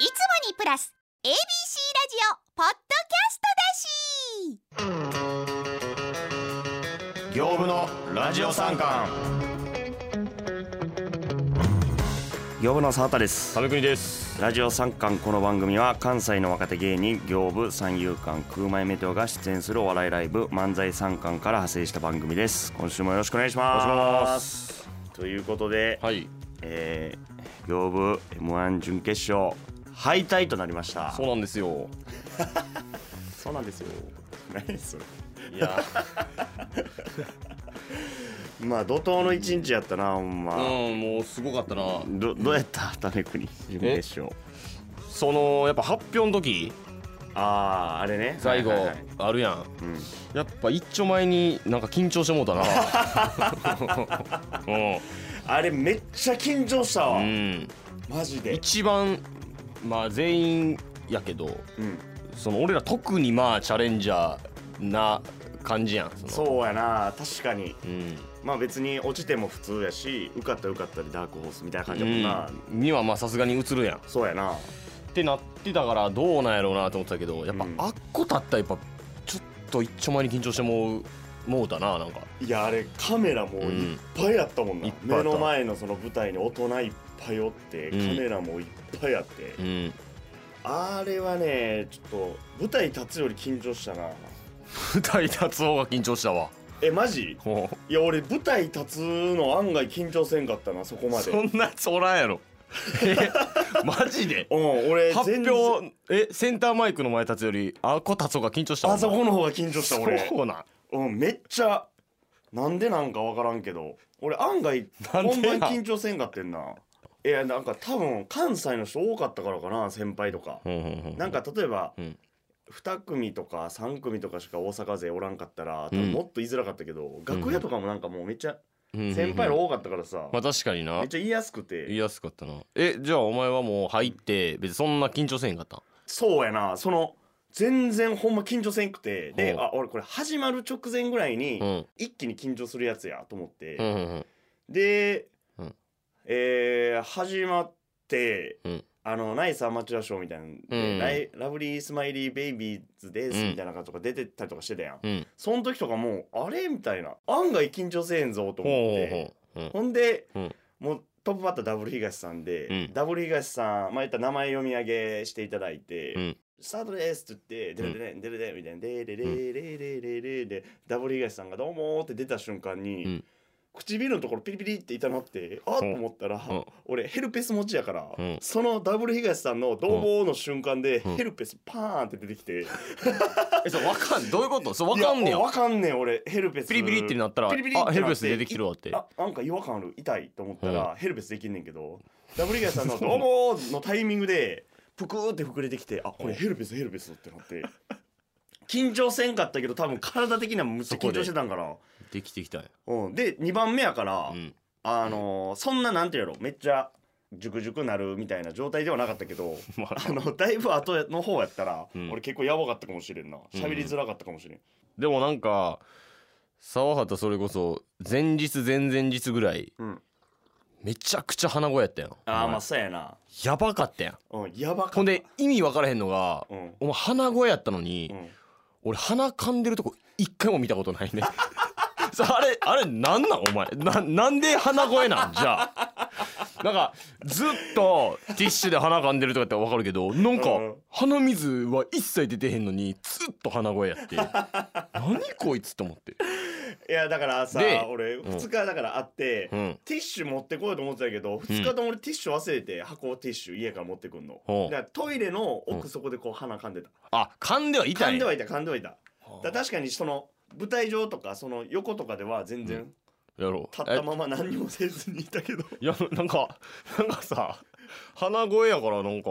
いつもにプラス ABC ラジオポッドキャストだし。業務のラジオ三冠業務の沢田です。亀国です。ラジオ三冠この番組は関西の若手芸人行部三遊間空前メテオが出演するお笑いライブ漫才三冠から派生した番組です。今週もよろしくお願いします。お願いします。ということで、はい。えー、行部 M1 準決勝敗退となりました。そうなんですよ。そうなんですよ。何それ。いや。まあ怒涛の一日やったなほんま、うんもうすごかったな。どどうやった？タメ国準決勝そのやっぱ発表の時？あああれね。最後はいはいはい。あるやん。うん。やっぱ一丁前になんか緊張してもうたな。あれめっちゃ緊張したわ、うん、うん、マジで。一番まあ全員やけどうん。その俺ら特にまあチャレンジャーな感じやんそうやな確かに。うん。まあ別に落ちても普通やし受かったら受かったでダークホースみたいな感じだもんな、うん、にはまあさすがに映るやん。そうやな。ってなってたからどうなんやろうなと思ってたけどやっぱ、うん。あっこたったらやっぱちょっと一丁前に緊張してもうもうたななんか。いやあれカメラもいっぱいあったもんな、いっぱいあった。目の前のその舞台に大人いっぱいおって、うん。カメラもいっぱいあって、うん。あれはねちょっと舞台立つより緊張したな。舞台立つ方が緊張したわ。えマジ？ほいや俺舞台立つの案外緊張せんかったなそこうまで。そんなやつおらんやろ。えマジで？うん俺発表えセンターマイクの前立つよりあっこ立つ方が緊張したわ。あそこの方が緊張した俺。そうなん。うんめっちゃなんでなんかわからんけど。俺案外本番緊張せんかってんないやなんか多分関西の人多かったからかな先輩とか。うんうんうんなんか例えば、うん。2組とか3組とかしか大阪勢おらんかったら多うん。分もっと言いづらかったけど、楽屋とかもなんかもうめっちゃうんうん。うん先輩ら多かったからさ、まあ確かにな。めっちゃ言いやすくて。言いやすかったな。えじゃあお前はもう入って別にそんな緊張せんかった？そうやな。その全然ほんま緊張せんくて。であ俺これ始まる直前ぐらいにうん。一気に緊張するやつやと思って、うんうんうん。で、うんえー始まって、うん。あのナイスアマチュアショーみたいなうん。ラブリースマイリーベイビーズですうん。みたいな感じとか出てったりとかしてたやん、うん。その時とかもうあれ？みたいな。案外緊張せえへんぞと思って。ほん。で、うん。もうトップバッターダブルヒガシさんで、うん。ダブルヒガシさん、まあ、言ったら名前読み上げしていただいて、うん。スタートですって言って、うんデレデレデレデレみたいな、デレレレレレレレで、ダブルヒガシさんがどうもーって出た瞬間に、うん唇のところピリピリって痛なって、あっと思ったら、うん。俺ヘルペス持ちやから、うん。そのダブル東さんのどうもーの瞬間で、うん。ヘルペスパーンって出てきて、えそうわかんどういうこと？そうわかんねや。いわかんねん俺。ヘルペス。ピリピリってなったらピリピリってなってあヘルペス出てきてるわって。あなんか違和感ある。痛いと思ったら、ヘルペスできんねんけどダブル東さんの「どうも」のタイミングでぷくーって膨れてきてあこれヘルペスヘルペスってなって緊張せんかったけど多分体的にはむっちゃ緊張してたんかな。できてきたんや。うん、で2番目やから、うん。あのーそんななんていうやろ。めっちゃジュクジュクなるみたいな状態ではなかったけど まああのだいぶ後の方やったら、うん。俺結構やばかったかもしれんな。喋りづらかったかもしれん、でもなんか沢畑それこそ前日前々日ぐらいうん、めちゃくちゃ鼻声やったやん。ああまあそうやな。やばかったやん。うんやばかった。ほんで意味分からへんのがうん。お前鼻声やったのにうん俺鼻噛んでるとこ一回も見たことないね。あれあれなんなん？お前。ななんで鼻声なん？じゃあ。なんかずっとティッシュで鼻噛んでるとかって分かるけどなんかうん。鼻水は一切出てへんのにずっと鼻声やって。何こいつと思って。いやだからさで俺ん。2日だから会って、うん。ティッシュ持ってこようと思ってたけど2日とも俺ティッシュ忘れて箱ティッシュ家から持ってくんの。ほう。だからトイレの奥底でこう鼻噛んでた。あ噛んではいた噛んではいた噛んではいた。だから確かにその舞台上とかその横とかでは全然やろう。立ったまま何にもせずにいたけど。いやなんかなんかさ鼻声やからなんか。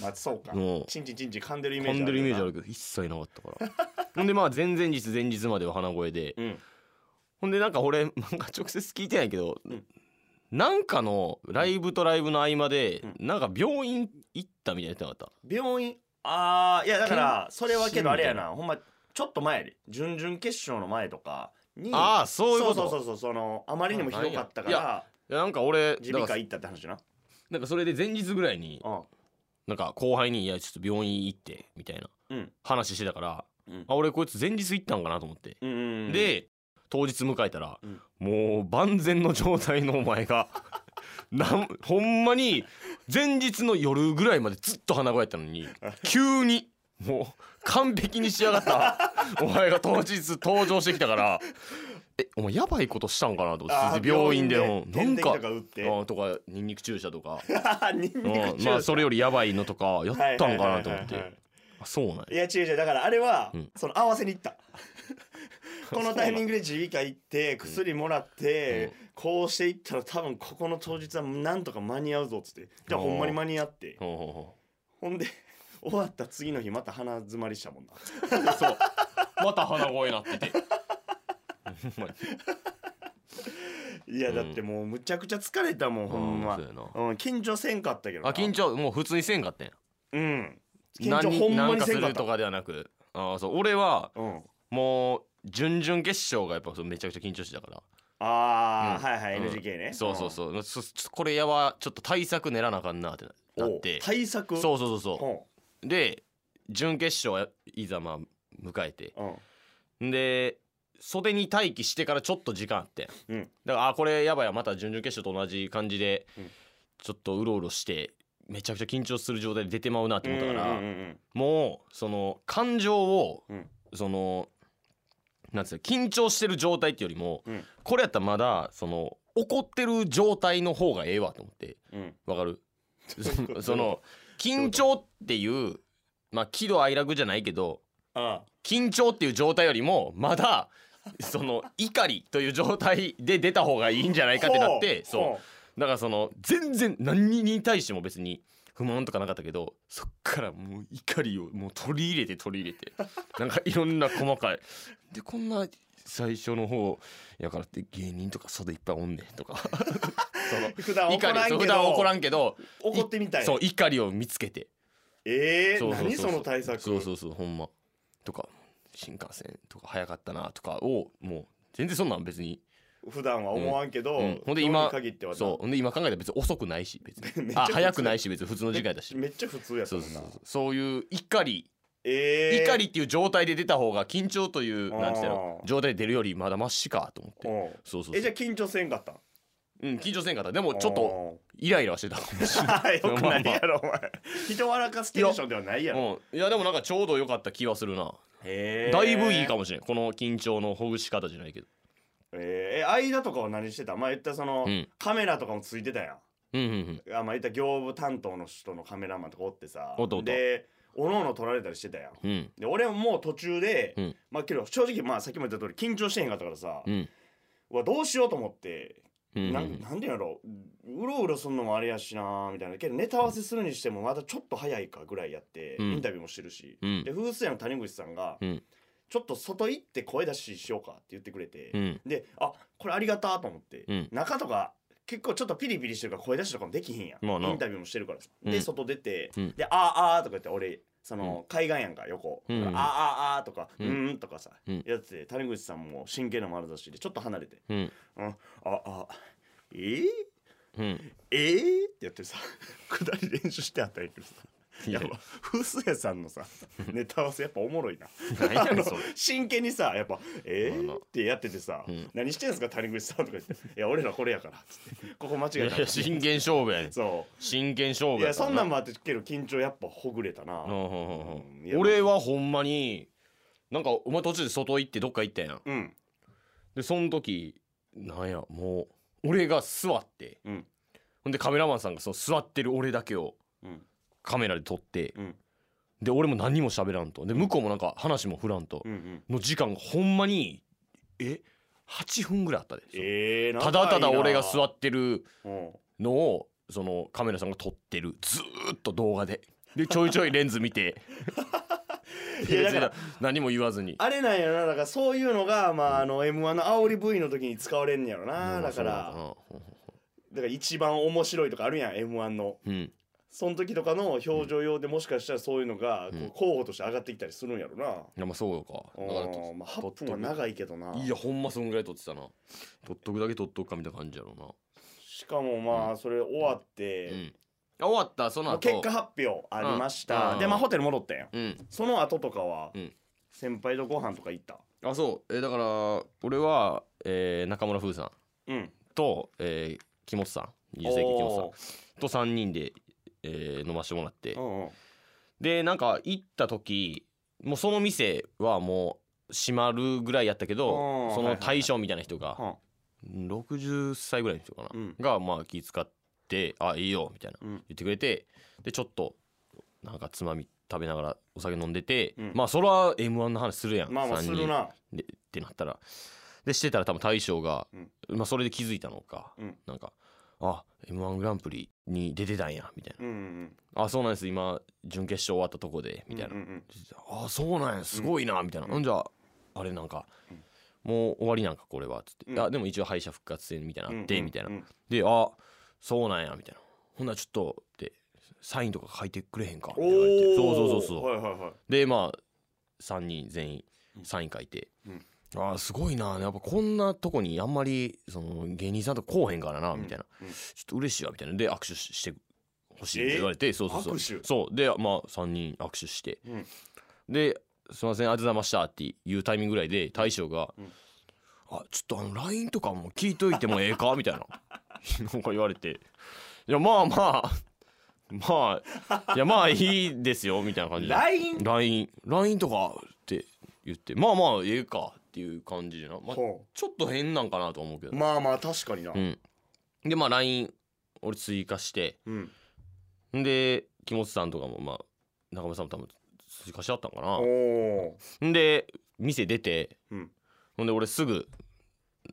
まあそうか。うん。チンチンチンチン噛んでるイメージ噛んでるイメージあるるけど一切なかったから。ほんでまあ前々日前日までは鼻声で。うん。ほんでなんか俺なんか直接聞いてないけど、うん。なんかのライブとライブの合間で、うなんか病院行ったみたいな言ってなかっ病院？ああいやだからそれはけどあれや検な。ほんまちょっと前で。準々決勝の前とかにああそういうこと？そうそうそうそうそのあまりにもひどかったかいらたいやなんか俺耳鼻科行ったって話な。なんかそれで前日ぐらいにうん。なんか後輩に「いやちょっと病院行って」みたいなうん。話してたから、うん。あ俺こいつ前日行ったんかなと思って、うんうんうん。で当日迎えたら、うん。もう万全の状態のお前が なんほんまに前日の夜ぐらいまでずっと鼻声やったのに 急にもう完璧に仕上がった お前が当日登場してきたから。えお前やばいことしたんかなと思って病院で。なんかとか打って。あとかニンニク注射とか、ニンニクうん、注射まあそれよりやばいのとかやったんかなと思って。あそうなんや。いや違う違う。だからあれは、うん。その合わせに行った。このタイミングで耳鼻科行って薬もらって、こうしていったら多分ここの当日はなんとか間に合うぞっつって。じゃあほんまに間に合って。ほうほうほほんで終わった次の日また鼻詰まりしたもんな。う そう。また鼻声なってて。いやだってもうむちゃくちゃ疲れたもん、ほんま。そうん、緊張せんかったけどな。あ緊張もう普通にせんかったん。やうん。緊何張ほんま何かすにせんかった。るとかではなく。あそう。俺はうん。もう準々決勝がやっぱそうめちゃくちゃ緊張してたから。ああ、うん。はいはい、うん。NGK ね。そうそうそう。そそこれやばちょっと対策練らなあかんなってなうんって。お対策？そうそうそうそほうで準決勝いざまあ迎えて。ううん。で袖に待機してからちょっと時間あって。うん。だからあこれやばいわまた準々決勝と同じ感じでうん。ちょっとうろうろしてめちゃくちゃ緊張する状態で出てまうなって思ったから、うんうんうんもうその感情を、うん。そのなんつうの緊張してる状態っていうよりも、うん。これやったらまだその怒ってる状態の方がええわと思って。うん。わかる？そ その緊張っていうまあ喜怒哀楽じゃないけどあ緊張っていう状態よりもまだその怒りという状態で出た方がいいんじゃないかってなってそう。だからその全然何に対しても別に不満とかなかったけどそっからもう怒りをもう取り入れて取り入れてなんかいろんな細かい。でこんな最初の方やからって芸人とか袖いっぱいおんねんとか。その普段怒らんけど怒らんけど怒ってみたい。そう怒りを見つけて。えー、そうそうそう何その対策？そうそうそうほんま。とか新幹線とか早かったなとかをもう全然そんなん別に。普段は思わんけど、うん。ほんで今今に限ってはな。そう。ほんで今考えたら別に遅くないし別に。あ早くないし別に普通の時間だし。めっちゃ普通やそうんそうそう。そういう怒りえー、怒りっていう状態で出た方が緊張というなんていうの？状態で出るよりまだマシかと思って。う。んそうそうそう。えじゃあ緊張せんかった？うん緊張せんかった。でもちょっとイライラはしてたかもしれない。よくないやろお前。人笑かすテンションではないやろ。うん、いやでもなんかちょうど良かった気はするな、だいぶいいかもしれん。この緊張のほぐし方じゃないけど。えー、間とかは何してた？まあ言ったその、うん。カメラとかもついてたやん。うんうんうん。あまあ言った業務担当の人のカメラマンとかおってさ。おったおった。でおのおの撮られたりしてたやん。うん。で俺ももう途中で、うん。まあけど正直まあさっきも言った通り緊張してへんかったからさ、うん。うわどうしようと思って、うん。なんなんでやろううろうろすんのもあれやしなみたいな。けどネタ合わせするにしてもまだちょっと早いかぐらいやって、うん。インタビューもしてるし、うん。で風水屋の谷口さんが、うん。ちょっと外行って声出ししようかって言ってくれて、うん。であこれありがたと思って、うん。中とか結構ちょっとピリピリしてるから声出しとかもできひんやん、まあな。インタビューもしてるからさ、うん。で外出て、うん。で「あーあー」とか言って俺その、海岸やんか横「うん。あーあーあー」とか「ううんーん」とかさ、うん。やってて谷口さんも真剣な眼差しでちょっと離れて。うん「うん、ああえー、うん。えー?」ってやってさ 下り練習してあったんやけどさ。いややっぱ風水屋さんのさネタ合わせやっぱおもろいな。真剣にさやっぱ「えー?」ってやっててさ「うん。何してんすか谷口さん」とか言って「いや俺らこれやから」っつって「ここ間違いえたやいや真剣勝負やねん。そ真剣勝ういや負やからそんなんもあってけど緊張やっぱほぐれたな。俺はほんまになんかお前途中で外行ってどっか行ったやん。うん。でその時なんやもう俺が座って。うん。ほんでカメラマンさんがその座ってる俺だけを。うんカメラで撮ってうん。で俺も何も喋らんと。で向こうもなんか話も振らんと。の時間がほんまにえ8分ぐらいあったで。えー、ただただ俺がっ座ってるうん。のをそのカメラさんが撮ってる。ずーっと動画で。でちょいちょいレンズ見て。いやだから何も言わずに。あれなんやろな。だからそういうのがまああの m 1の煽り V の時に使われんやろな。だからだから一番面白いとかあるやん m 1の。うんその時とかの表情用でもしかしたらそういうのが候補として上がってきたりするんやろな、いやまあそうか。だからうんまあ、8分は長いけどな。いやほんまそんぐらい撮ってたな。撮っとくだけ撮っとくかみたいな感じやろうな。しかもまあそれ終わって、うん。あ終わった？その後。結果発表ありました、うん。でまあホテル戻ったんや。うん。その後とかは、うん。先輩とご飯とか行った？あそう、えーだから俺は、えー中村風さんうん。と、えー、木本さん。20世紀木本さんおと3人で、えー飲ましてもらって。ーうんうん。でなんか行った時もうその店はもう閉まるぐらいやったけうん。どその大将みたいな人がは60歳ぐらいの人かな、うん。がまあ気遣って「あいいよ」みたいなうん。言ってくれてでちょっとなんかつまみ食べながらお酒飲んでて、うん。まあそれは m 1の話するやんまあまあ3人。するな。でってなったらでしてたら多分大将が、うん。まあ、それで気づいたのか、うん。なんか「あ m 1グランプリに出てたんや」みたいな。うんうん「あそうなんです。今準決勝終わったとこで」みたいな。うんうんあそうなんや。すごいなみたいな、うんんじゃああれなんか、うん。もう終わりなんかこれはつって、うん。あでも一応敗者復活戦みたいなあって、みたいな、うんであそうなんやみたいな。ほんならちょっとってサインとか書いてくれへんかってお言われて。ー。そうそうそうそう、はいはいはい。でまあ3人全員サイン書いて、うんあーすごいな。やっぱこんなとこにあんまりその芸人さんとこうへんからな、みたいな。うん。うんちょっと嬉しいわみたいな。で握手ししてほしいって言われて、そうそうそう。握手？そう。でまあ3人握手して。うん。で「すいませんありがとうございました」っていうタイミングぐらいで大将がうん「あちょっとあの LINE とかも聞いといてもええか?」みたいな。なんか言われて「いやまあまあまあいやまあいいですよ」みたいな感じで。LINE? LINE LINE とかって言って。まあまあええかっていう感じでな、まあ、ほちょっと変なんかなと思うけど、うまあまあ確かにな。うん。でまあ LINE 俺追加して。うん。んで木本さんとかもまあ中村さんも多分追加しちゃったんかな。で店出て、うん。ほんで俺すぐ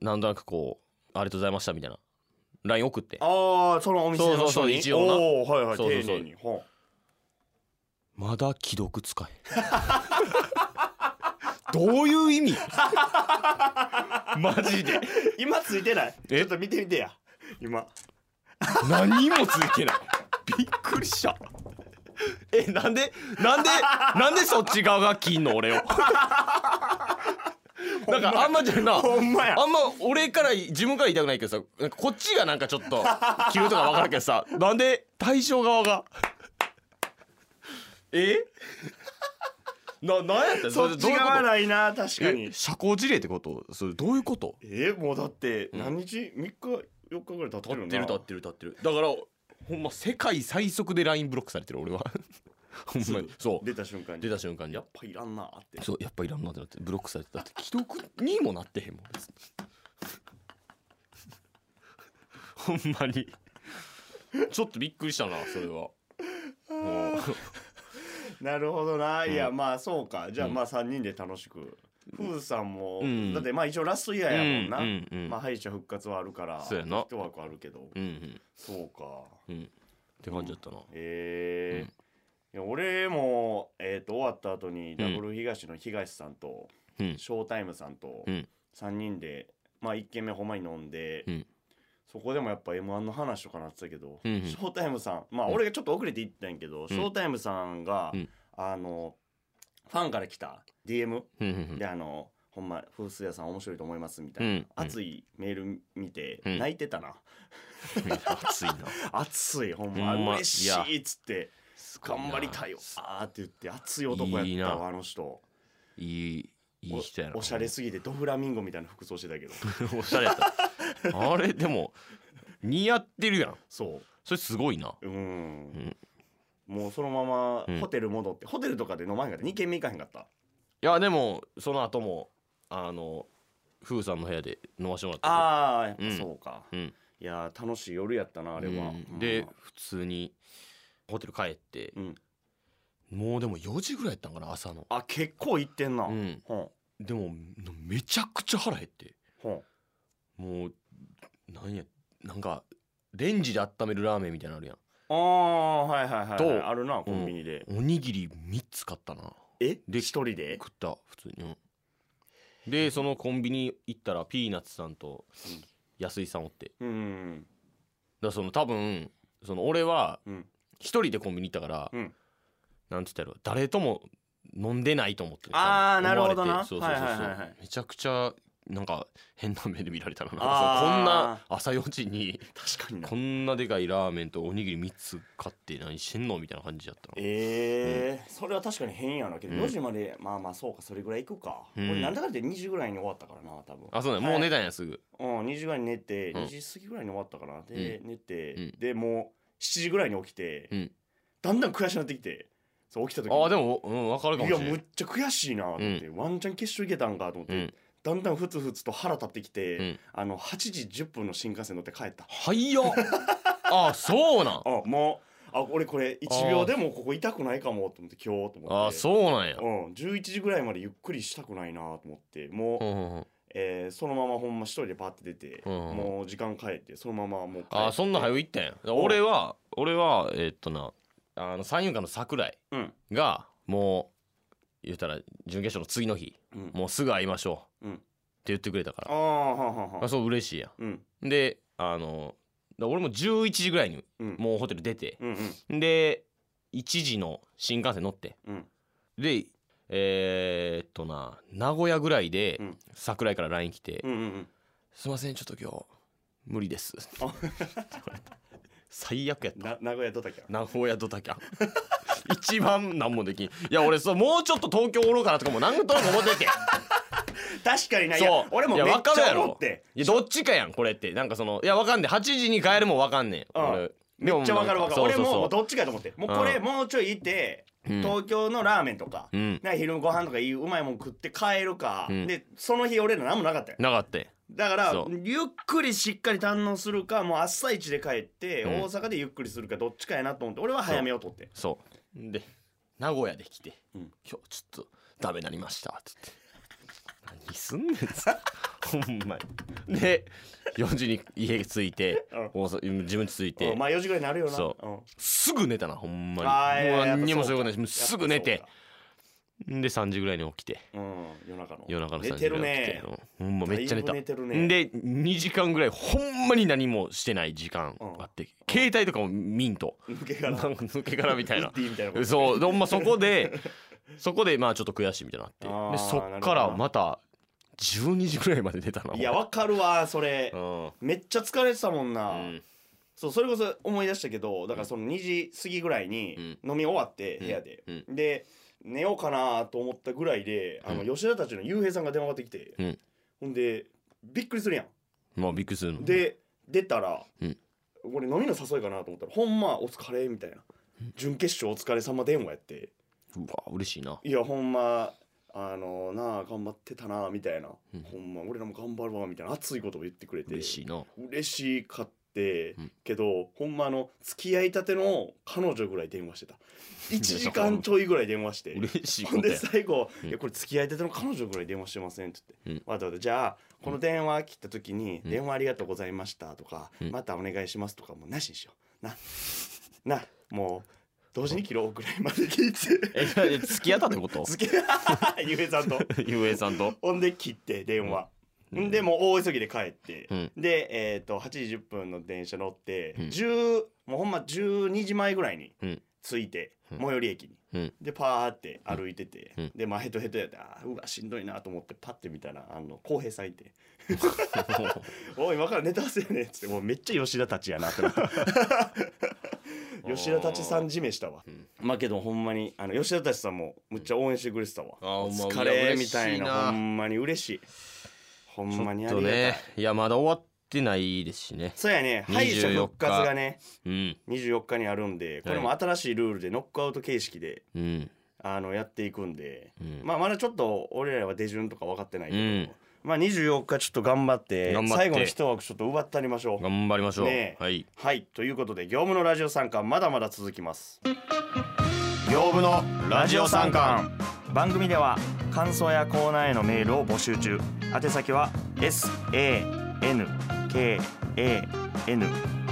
なんとなくこう「ありがとうございました」みたいな LINE 送って。ああそのお店の人に？そうそうそう一応な。おーはいはいそうそうそう。丁寧に。ほまだ既読使え どういう意味？マジで。う今ついてない？え？ちょっと見てみてや。今。何もついてない。びっくりした。えなんで？なんで？なんでそっち側が切んの俺を？なんかあんまじゃな。ほんまや。あんま俺から自分から言いたくないけどさなんかこっちがなんかちょっと切るとか分かるけどさなんで対象側が？え？ななんやったそっち側ないな確かえに社交辞令ってこと？それどういうこと？えもうだってうん。何日？3日？4日ぐらい経ってるよな。立ってる立ってる立ってる。だからほんま世界最速で LINE ブロックされてる俺は。ほんまに。そう。出た瞬間に。出た瞬間に。やっぱいらんなって。そうやっぱいらんなって。なってブロックされてだって既読にもなってへんもん。ほんまに。ちょっとびっくりしたなそれは。もう なるほどな、いやうんまあそうか。じゃあうん。まあ3人で楽しく。ふうさんも、うん。だってまあ一応ラストイヤーやもんな、まあ敗者復活はあるからそうやな。一枠あるけど、そうか。うん。って感じだったな。へえ。いや俺も、えー、と終わった後にダブル東の東さんと、うん。ショータイムさんとうん。3人で、まあ1軒目ほんまに飲んで、うんそこでもやっぱ m 1の話とかなってたけど、うんうん。ショータイムさんまあうん。俺がちょっと遅れて行ったんやけど、ショータイムさんが、うん。あのファンから来た DM うんうんであのほんま風水屋さん面白いと思いますみたいな、うん熱いメール見て、うん。泣いてたな。うん熱いな。熱いほんまほんま嬉しいっつって頑張りたいよあーって言って熱い男やったわあの人。いいいい人やな。おおしゃれすぎてドフラミンゴみたいな服装してたけど。おしゃれやったあれでも似合ってるやん。そそれすごいな。ううん、んもうそのままうん。ホテル戻って、ホテルとかで飲まへんかった？2軒目行かへんかった？いやでもその後もあのフーさんの部屋で飲ましてもらった。ああやっぱうん。そうか、うん。いやー楽しい夜やったなあれは、うん。で普通にホテル帰ってうん。もうでも4時ぐらいやったんかな朝の。あ結構行ってんな、うん。ほんでもめちゃくちゃ腹減って。ほんもうなんやなんかレンジで温めるラーメンみたいなのあるやん。ああはいはいはい、はい、とあるなコンビニで、おにぎり3つ買ったな。え？で一人で？食った普通に、うん。でそのコンビニ行ったらピーナッツさんとうん。安井さんおって。うんらその多分その俺はうん。一人でコンビニ行ったから、うん。なんつったら誰とも飲んでないと思ってあー多分。思われてな。るほどなそうそうそうそう、はいはいはいはい。めちゃくちゃなんか変な目で見られたらな。こんな朝4時に確かにな。こんなでかいラーメンとおにぎり3つ買って何してんのみたいな感じやったの。えー。それは確かに変やなけど、うん。4時までまあまあそうかそれぐらい行くか、うん。俺なんだかんだで2時ぐらいに終わったからな多分。あそうだねもう寝たんやすぐ。うん、2時ぐらいに寝て、うん。2時過ぎぐらいに終わったかなで、寝て、うん。でもう7時ぐらいに起きて、うん。だんだん悔しくなってきてそう起きた時に。ああでもうん分かるかもいやしれないむっちゃ悔しいなと思って、ワンチャン決勝行けたんかと思って、うんだんだんふつふつと腹立ってきて、うん。あの8時10分の新幹線乗って帰った。はいよあそうなん。あもうあ俺これ1秒でもここ痛くないかもと思って今日と思って。あそうなんや。うん、11時ぐらいまでゆっくりしたくないなと思ってもう、うんうんうん。えーそのままほんま一人でパッて出て、うんもう時間帰ってそのままもう帰って。あそんな早く行ったんや。俺は俺はえーっとなあの三遊間の桜井うん。がもう言ったら準決勝の次の日うん。もうすぐ会いましょう。うん。って言ってくれたかあら。あはんはそう嬉しいやうん。んであのだ俺も11時ぐらいにうん。もうホテル出てで1時の新幹線乗ってうん。でえーっとな名古屋ぐらいでうん。桜井から LINE 来てうんうんうん「すいませんちょっと今日無理です」最悪やった。な名古屋どたきゃ名古屋ドタキャン 一番何もできん。いや俺そうもうちょっと東京おろうかなとかもなんとなく思ってて。確かにな。いそう。や俺もめっちゃ思って。いやどっちかやんこれって。なんかそのいやわかんねえ8時に帰るもわかんねえうん。俺。めっちゃわかるわかる。俺もどっちかやと思って。もうこれうん。もうちょいいてうん。東京のラーメンとかうん。な昼ご飯とかいいうまいもん食って帰るかうん。でその日俺ら何もなかったよなかったよだからゆっくりしっかり堪能するかもう朝一で帰ってうん。大阪でゆっくりするかどっちかやなと思って。俺は早めを取って。そうで名古屋で来て、うん。今日ちょっとダメになりました。っつって。何すんねん。っつって。ほんまに。で4時に家着いて自分家着いて。うん。まあ4時ぐらいになるよな。そう。ん。すぐ寝たなほんまに。あーいやいやもう何にもやっぱそうことないしもうすぐ寝てで3時ぐらいに起きて。うん夜中の。夜中の3時ぐらいに起きねて。うん。ほんまめっちゃ寝ただいぶ寝てるね。で2時間ぐらいほんまに何もしてない時間あって、携帯とかもミント。抜け殻。なんか抜け殻みたいな。ウッディみたいなこと。そう。でほんまそこでそこでまあちょっと悔しいみたいになって。あーでそっからまた12時ぐらいまで寝たないやわかるわそれ。うん。めっちゃ疲れてたもんな、うん。そうそれこそ思い出したけどだからその2時過ぎぐらいに飲み終わってうん。部屋で、うん。で寝ようかなと思ったぐらいであのうん。吉田たちの雄平さんが電話がかかってきて、うん。ほんでびっくりするやん。まあびっくりするの。で出たら、うん。俺飲みの誘いかなと思ったらほんまお疲れみたいな。準決勝お疲れ様電話やって。うわ嬉しいな。いやほんまあのなあ頑張ってたなみたいな、うん。ほんま俺らも頑張るわみたいな熱いことを言ってくれて。嬉しいな。嬉しかって、うん。けどほんまあの付き合いたての彼女ぐらい電話してた。1や時間ちょいぐらい電話して。嬉しいほんで最後、うん。いやこれ付き合いたての彼女ぐらい電話してません」って言ってうん「わざわざじゃあこの電話切った時に「うん。電話ありがとうございました」とか、うん。またお願いします」とかもうなしにしよう。ななもう同時に切ろうぐらいまで聞いて。え付き合ったってこと？付き ゆえさんと。ゆうえさんと。ほんで切って電話、でもう大急ぎで帰って、うん。で、えー、と8時10分の電車乗って、うん。10もうほんま12時前ぐらいにうん。着いて、うん。最寄り駅に。うん。でパーって歩いてて、うん。でまあヘトヘトやってあーうわしんどいなと思ってパッて見たらあの浩平さんいて「おい今からネタ合わせやねん」っつってもうめっちゃ吉田たちやなってなって。吉田たちさんじめしたわ、うん。まあけどほんまにあの吉田たちさんもむっちゃ応援してくれてたわ、あーおまあ疲れみたいな。ほんまに嬉しいほんまにありがたい、ねいやまだ終わってないですしね。そうやね。24敗者復活がねうん。24日にあるんでこれも新しいルールでノックアウト形式でうん。あのやっていくんで、うん。まあまだちょっと俺らは出順とか分かってないけど、うん。まあ24日ちょっと頑張って頑張って。最後の一枠ちょっと奪ってありましょう。頑張りましょう、ねえ。はい。はい。ということで業務のラジオ参観まだまだ続きます業務のラジオ参観。番組では感想やコーナーへのメールを募集中。宛先は sankan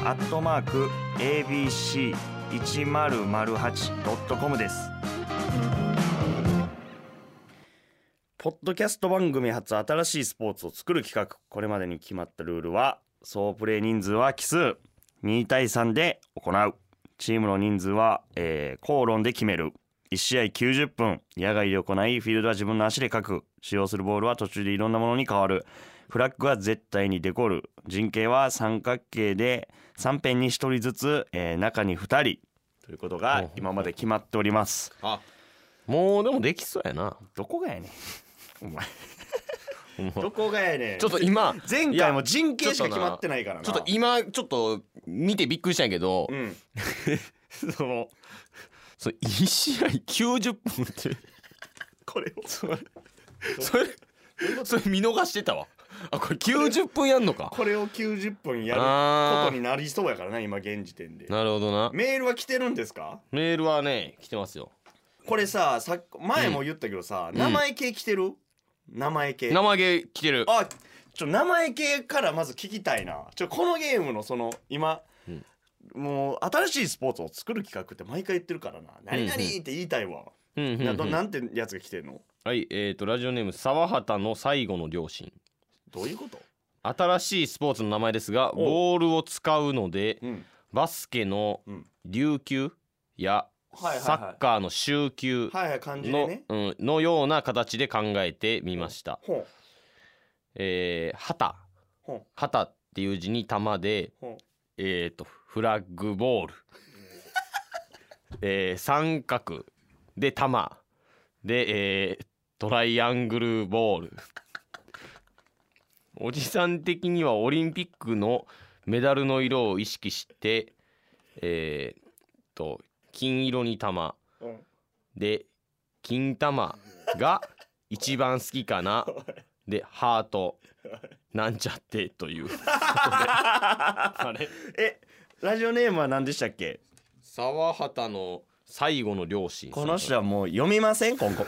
アットマーク abc1008.com です。ポッドキャスト番組初新しいスポーツを作る企画。これまでに決まったルールは総プレー人数は奇数。2対3で行うチームの人数は、えー口論で決める。1試合90分。野外で行いフィールドは自分の足で書く。使用するボールは途中でいろんなものに変わる。フラッグは絶対にデコる。陣形は三角形で3辺に1人ずつ、えー中に2人。ということが今まで決まっております。あもうでもできそうやな。どこがやねん。お前どこがやねん。ちょっと今前回も陣形しか決まってないからな。ちょっと今ちょっと見てびっくりしたんやけど、うん。そのその1試合90分って。これを。それそれそれ見逃してたわ。あこれ90分やんのか。これを90分やることになりそうやからな今現時点で。なるほどな。メールは来てるんですか？メールはね来てますよ。これささ前も言ったけどさ、ん。名前系来てる？名前系。名前来てる。あちょ名前系からまず聞きたいな。ちょこのゲームのその今、うん。もう新しいスポーツを作る企画って毎回言ってるからな「何々」って言いたいわ、うんうんうんなどなんてやつが来てんの？はいえー、とラジオネーム沢畑の最後の両親。どういうこと？新しいスポーツの名前ですがボールを使うのでうん。バスケのうん。琉球やサッカーの週球はいはい感じでの,、のような形で考えてみました。えー、旗。旗っていう字に玉で、ほえー、とフラッグボール、えー、三角で玉。で、えー、トライアングルボール。おじさん的にはオリンピックのメダルの色を意識してえー、と金色に玉。う、うん。で金玉が一番好きかな。でハート。なんちゃってという。あ れえラジオネームは何でしたっけ？沢畑の最後の両親。この人はもう読みません？今後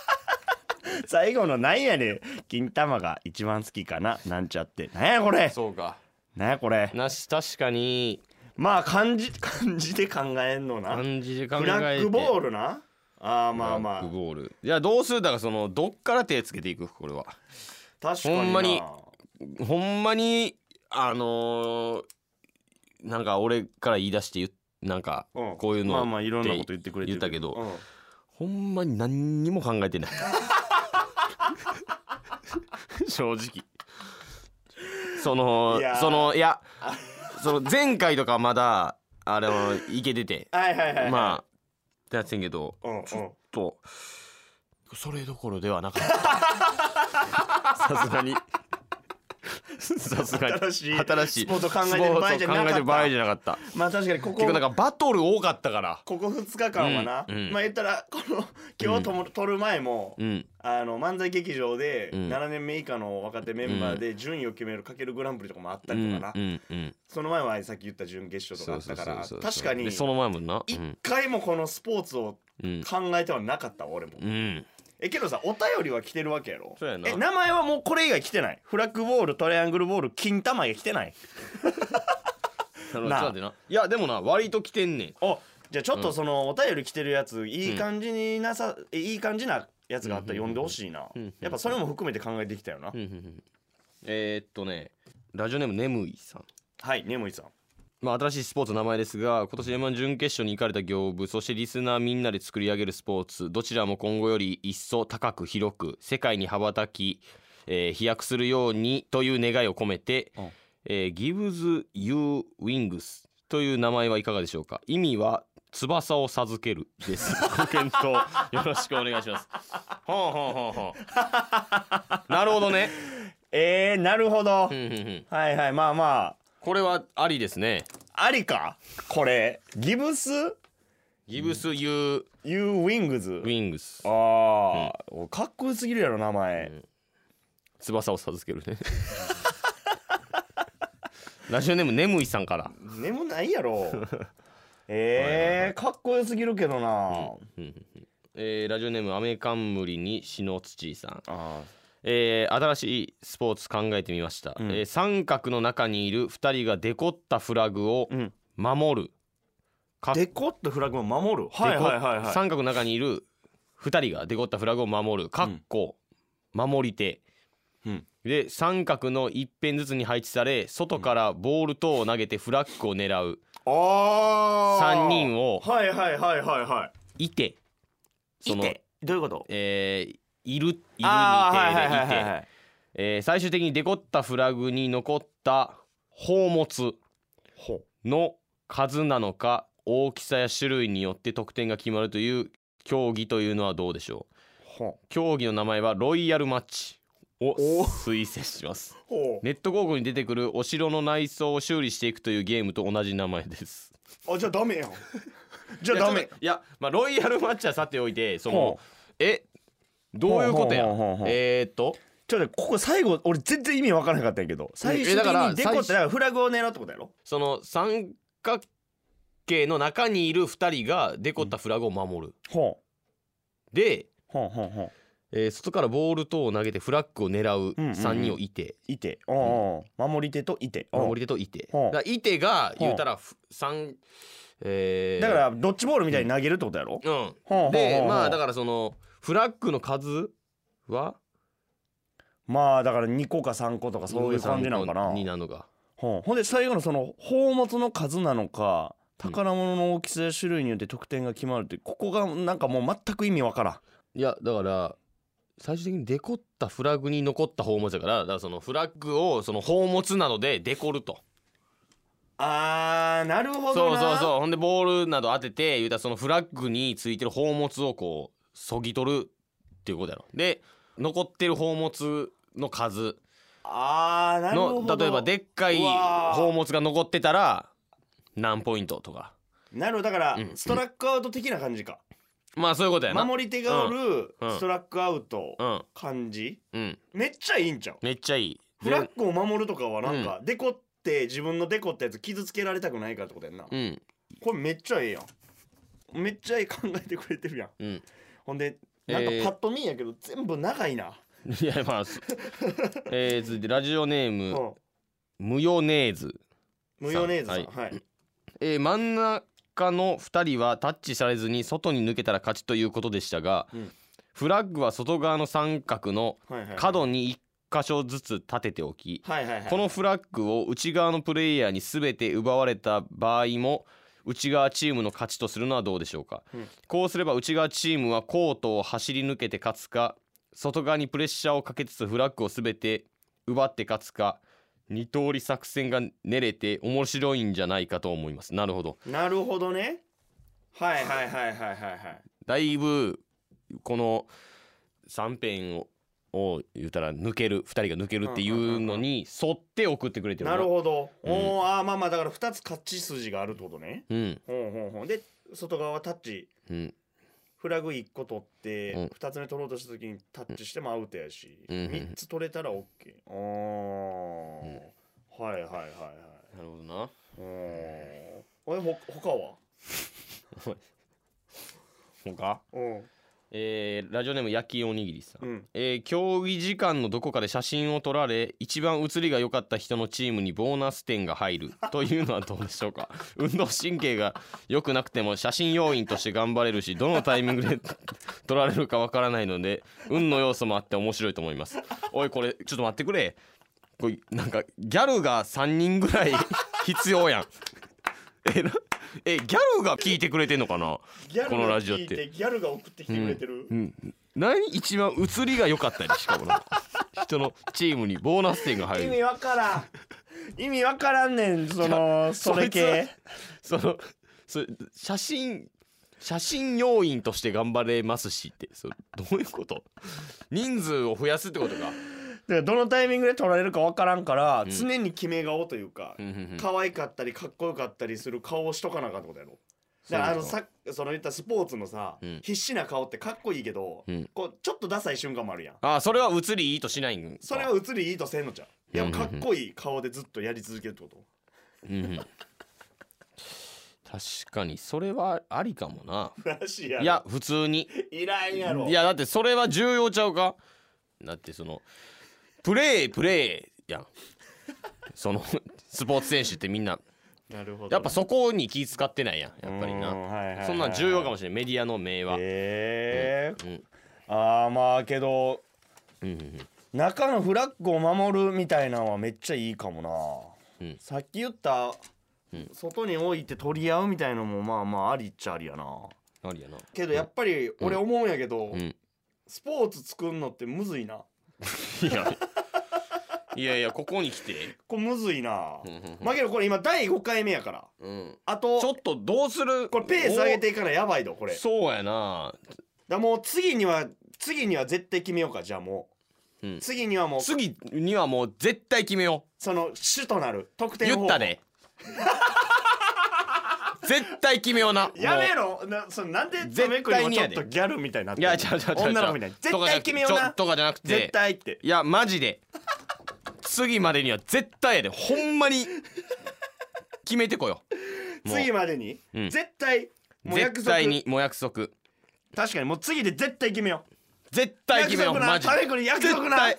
最後のなんやねん。金玉が一番好きかな。なんちゃって。なんやこれ？そうか。なんやこれ？なし確かにまあ漢字漢字で考えんのな。漢字で考えて。フラッグボールな。あーまあまフラッグあボール。じゃあどうする？だからそのどっから手つけていく？これは。確かにな。ほんまにほんまにあのーなんか俺から言い出してなんかうん。こういうのまあまあいろんなこと言ってくれてる言ったけどうん。ほんまに何にも考えてない。正直。そのそのいや その前回とかまだあれいけてて。はいはいはいはい。まあってやってんけどうんうん。ちょっとそれどころではなかった。さすがにさすがに。新しい新しい。スポーツを考えてる場合じゃなかった。スポーツを考えてる場合じゃなかった。まあ確かにここ結構なんかバトル多かったから。ここ2日間はな、うんうん。まあ言ったらこの今日とも、撮る前も、うん。あの漫才劇場でうん。7年目以下の若手メンバーで順位を決めるかけるグランプリとかもあったうりとかな、んうんうん。その前はさっき言った準決勝とかあったから確かにでその前もな。一回もこのスポーツをうん考えてはなかったわ俺も、うんえけどさお便りは来てるわけやろ？そうやな。え名前はもうこれ以外来てない？フラッグボールトライアングルボール金玉が来てない？ちょっと待ってな。いやでもな割と来てんねん。おじゃあちょっとそのお便り来てるやついい感じになさ、えいい感じなやつがあったら読んでほしいな、うんやっぱそれも含めて考えてきたよな、うんうんうん。えーっとねラジオネーム眠いさん。はい眠いさんまあ、新しいスポーツの名前ですが今年 M1 準決勝に行かれた行部そしてリスナーみんなで作り上げるスポーツどちらも今後より一層高く広く世界に羽ばたき、えー飛躍するようにという願いを込めてうん「えー Gives You Wings」という名前はいかがでしょうか。意味は翼を授けるです。ご検討よろしくお願いします。ほんほんほんほんなるほどね。えー、なるほど、はいはい。まあまあこれはありですね。ありか？これギブス？Gives You You Wings Wings ああ、かっこよすぎるやろ名前、翼を授けるね。ラジオネーム眠いさんから、眠ないやろ。えー、かっこよすぎるけどな、えーラジオネームアメカンムリに篠土さん、あえー新しいスポーツ考えてみました、うん。えー三角の中にいる2人がデコったフラグをーうん。守る、かデコッとフラグを守る？はいはいはいはい。三角の中にいる2人がデコったフラグを守る。かっこ、守り手。うん。で三角の一辺ずつに配置され外からボール等を投げてフラッグを狙う。ああ三人をはいはいはいはいはい。いて。そのいて？どういうこと？えーいるいるにあーはいはい手でいて。最終的にデコったフラグに残った宝物ほの数なのか大きさや種類によって得点が決まるという競技というのはどうでしょう？ほ競技の名前はロイヤルマッチをお推薦します。ほネット広告に出てくるお城の内装を修理していくというゲームと同じ名前です。あじゃあダメやん。じゃあダメ。いやまあロイヤルマッチはさておいてそのほえどういうことや？ほうほうほうほうえー、っと？ちょっとねここ最後俺全然意味わからなかったんやけど最終的だからにデコってだからフラグを狙うってことやろ？その三角形の中にいる2人がデコったフラグを守る、ほで、うほうほうほう。えー外からボール等を投げてフラッグを狙ううんうんうん。3人をいて、いて。おうおう。守り手といて。守り手といて。だいてが言うたらふ三えー。だからドッジボールみたいに投げるってことやろ？うん。ほうほうほう。でまあだからそのフラッグの数は？まあだから2個か3個とかそういう感じなのかな。になるの？かほう。ほんで最後のその宝物の数なのか宝物の大きさや種類によって得点が決まるってここがなんかもう全く意味わからん。いやだから最終的にデコったフラグに残った宝物だからだからそのフラッグをその宝物などでデコると。あーなるほそうそうそう。ほんでボールなど当てて言うたらそのフラッグについてる宝物をこうそぎ取るっていうことやろ。で残ってる宝物の数。あーなるほど。の例えばでっかいうわー。宝物が残ってたら何ポイントとか。なるほど。だから、うん。ストラックアウト的な感じか。まあそういうことやな。守り手がおるうん。ストラックアウトうん感じ、うん。めっちゃいいんちゃう。めっちゃいい。フラッグを守るとかはなんか、デコって自分のデコったやつ傷つけられたくないからってことやんな、うん。これめっちゃええやん。めっちゃええ考えてくれてるやん。うんほんでなんかえー。パッと見やけど全部長いな、いやまあす えー続いてラジオネーうムん、ムヨネーズムヨネーズさん。ははい、えー真ん中の2人はタッチされずに外に抜けたら勝ちということでしたが、うん。フラッグは外側の三角の角に1箇所ずつ立てておき、はいはいはい。このフラッグを内側のプレイヤーに全て奪われた場合も内側チームの勝ちとするのはどうでしょうか、うん。こうすれば内側チームはコートを走り抜けて勝つか外側にプレッシャーをかけつつフラッグを全て奪って勝つか二通り作戦が練れて面白いんじゃないかと思います。なるほど。なるほどね。はいはいはいはいはいはい。だいぶこの3辺をを言うたら抜ける2人が抜けるっていうのに沿って送ってくれてるなるほど、うん。おおあーまあまあだから2つ勝ち筋があるってことね。うん。ほうほうほうで外側はタッチ。うん。フラグ1個取って、うん。2つ目取ろうとした時にタッチしてもアウトやし、うんうん。3つ取れたら OK あー、はいはいはいはい。なるほどな。うー。んほ他は？他？うんえーラジオネーム焼きおにぎりさん、うん。えー競技時間のどこかで写真を撮られ一番写りが良かった人のチームにボーナス点が入る。というのはどうでしょうか？運動神経が良くなくても写真要員として頑張れるしどのタイミングで撮られるかわからないので運の要素もあって面白いと思います。おいこれちょっと待ってくれ。これなんかギャルが3人ぐらい 必要やん。えな えギャルが聞いてくれてんのかな？このがラジオって。ギャルが送ってきてくれてる、うん、何？一番写りが良かったりしかもな 人のチームにボーナス点が入る。意味わからん。意味わからんねんそのそれ系。そのそ写真写真要員として頑張れますしって。そどういうこと？人数を増やすってことか、だからどのタイミングで取られるかわからんから、ん。常に決め顔というか、うんうんうん。可愛かったりかっこよかったりする顔をしとかなあかんってことやろ。だからあのそうさその言ったスポーツのさ、うん。必死な顔ってかっこいいけど、うん。こうちょっとダサい瞬間もあるやん。あそれは写りいいとしないんか。それは映りいいとせんのじゃんいやうんうんうん。かっこいい顔でずっとやり続けるってこと？うんうん。確かにそれはありかもな。らしいやろ。いや普通に。いらんやろ。いやだってそれは重要ちゃうか？だってそのプレープレーやん。そのスポーツ選手ってみんな。なるほど。やっぱそこに気使ってないやん。やっぱりうんなはいはいはい。そんなん重要かもしれないメディアの名は、へえうんあーまあけどうんうん中のフラッグを守るみたいなのはめっちゃいいかもな、うん。さっき言った、うん。外に置いて取り合うみたいのもまあまあありっちゃありやな。ありやな。けどやっぱり俺思うんやけど、うん。スポーツ作んのってむずいな。いやいやいやここに来て。これむずいな、まあけどこれ今第5回目やから。うん。あとちょっとどうする？これペース上げていかないやばいどこれ。だかそうやな。らもう次には次には絶対決めようかじゃあもう、うん。次にはもう次にはもう絶対決めよその主となる得う点言ったで 絶対決めような。やめもろなそのなんで絶めくりもちょっとギャルみたいになってういやちゃうちゃうちゃう女の子みたいに。絶対決めような。とかじゃなく絶て対って。いやマジで次までには絶対やで。ほんまに。決めてこよ。もう。次までに、うん。絶対もう約束。絶対にもう約束。確かに。もう次で絶対決めよう。絶対決めよう。約束な。マジ。タメコに約束な。絶対。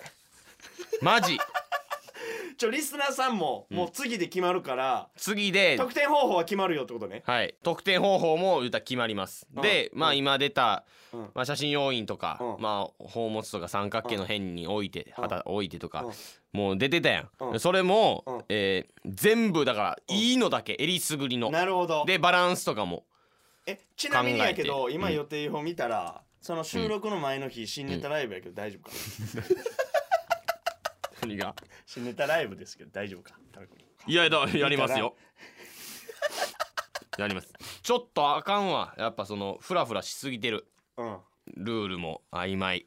マジ。ちょリスナーさんももう次で決まるから、次で。得点方法は決まるよってことね。はい。得点方法も言ったら決まります。うん。でまあうん今出たうん。まあ写真要因とかうん。まあ宝物とか三角形の辺に置いてうん。旗置いてとかうんもう出てたやうん。んそれもうん。えー全部だからいいのだけえりすぐりの。なるほど。でバランスとかも。えちなみにやけど考えて。今予定表見たら、その収録の前の日新ネタライブやけど大丈夫か、何が？新ネタライブですけど大丈夫か？いやだやりますよ。やります。ちょっとあかんわ。やっぱそのフラフラしすぎてる。うん。ルールも曖昧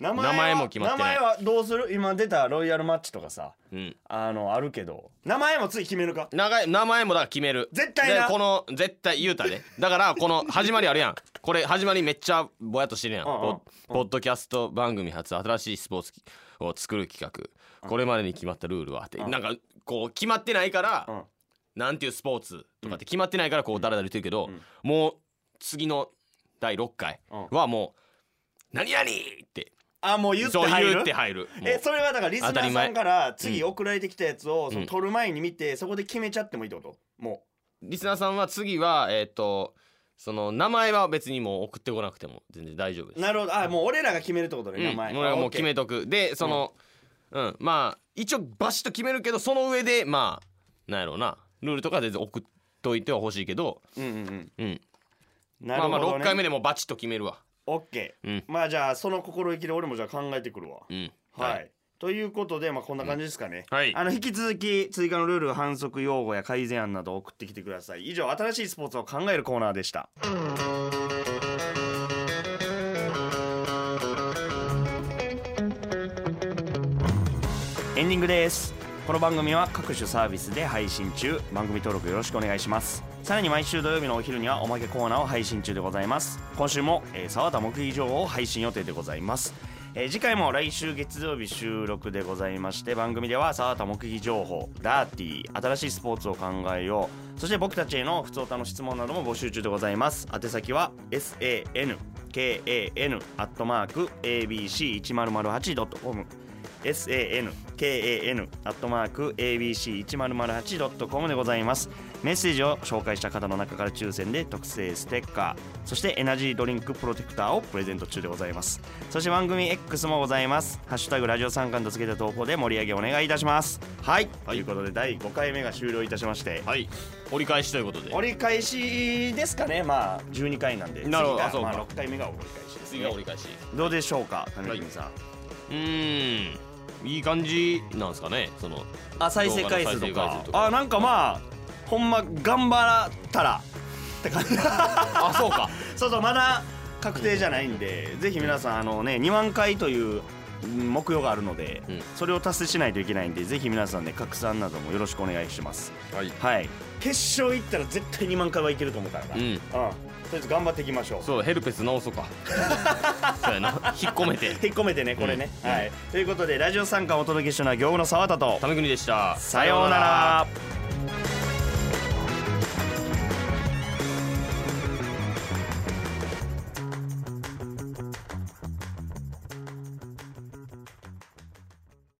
名前は名前も決まってない。名前はどうする？今出たロイヤルマッチとかさうん。あのあるけど。名前も次決めるか？長い名前もだから決める。絶対な。でこの絶対言うたで。だからこの始まりあるやん。これ始まりめっちゃぼやっとしてるやん。うんうんポポッドキャスト番組初新しいスポーツを作る企画。これまでに決まったルールはって。うん。なんかこう決まってないからうん。なんていうスポーツとかって決まってないからこうだらだら言ってるけどうん。もう次の第6回はもう「何々!」ってあもう言ってそう入る？言って入る。もう。えそれはだからリスナーさんから次送られてきたやつをそのうん撮る前に見てそこで決めちゃってもいいってこと？もリスナーさんは次はえっとその名前は別にもう送ってこなくても全然大丈夫です。うなるほど。あもう俺らが決めるってことねうん。名前。俺はもう決めとく。でそのうん。まあ一応バシッと決めるけどその上でまあなんやろうな。ルールとか全然送っといてはほしいけど。うんうんうん。うん。なるまあまあほど6回ね目でもうバチッと決めるわオッケうん。ーまあじゃあその心意気で俺もじゃあ考えてくるわ。うん。はい、ということでまあこんな感じですかね、はい。あの引き続き追加のルール反則用語や改善案など送ってきてください。以上新しいスポーツを考えるコーナーでした。エンディングです。この番組は各種サービスで配信中。番組登録よろしくお願いしますさらに毎週土曜日のお昼にはおまけコーナーを配信中でございます。今週も、えー、沢田目撃情報を配信予定でございます。えー次回も来週月曜日収録でございまして番組では沢田目撃情報ダーティー新しいスポーツを考えよう。そして僕たちへの普通歌の質問なども募集中でございます。宛先は sankan.abc1008.com sankan.abc1008.com でございます。メッセージを紹介した方の中から抽選で特製ステッカーそしてエナジードリンクプロテクターをプレゼント中でございます。そして番組 X もございます。ハッシュタグラジオ三冠とつけた投稿で盛り上げお願いいたします。はい、ということで第5回目が終了いたしまして。はい。折り返しということで。折り返しですかね。まあ12回なんで。なるほど。まあ、6回目が折り返しです次が折ねり返し。どうでしょうか金君さん、うーん。いい感じなんですかね。そのあ再生回数とか。あなんかまあほんま頑張ったらって感じ。あそうか。そうそうまだ確定じゃないんでぜひ皆さんあのね2万回といううん目標があるので、うん。それを達成しないといけないんでぜひ皆さんね拡散などもよろしくお願いします。はい。はい。決勝行ったら絶対2万回はいけると思うからな。うん。うん。とりあえず頑張っていきましょう。そうヘルペス直そうか。そうやな。引っ込めて。引っ込めてねこれね、うん。はい。ということでラジオ参加をお届けしたのは行の沢田と。タメ国でした。さようなら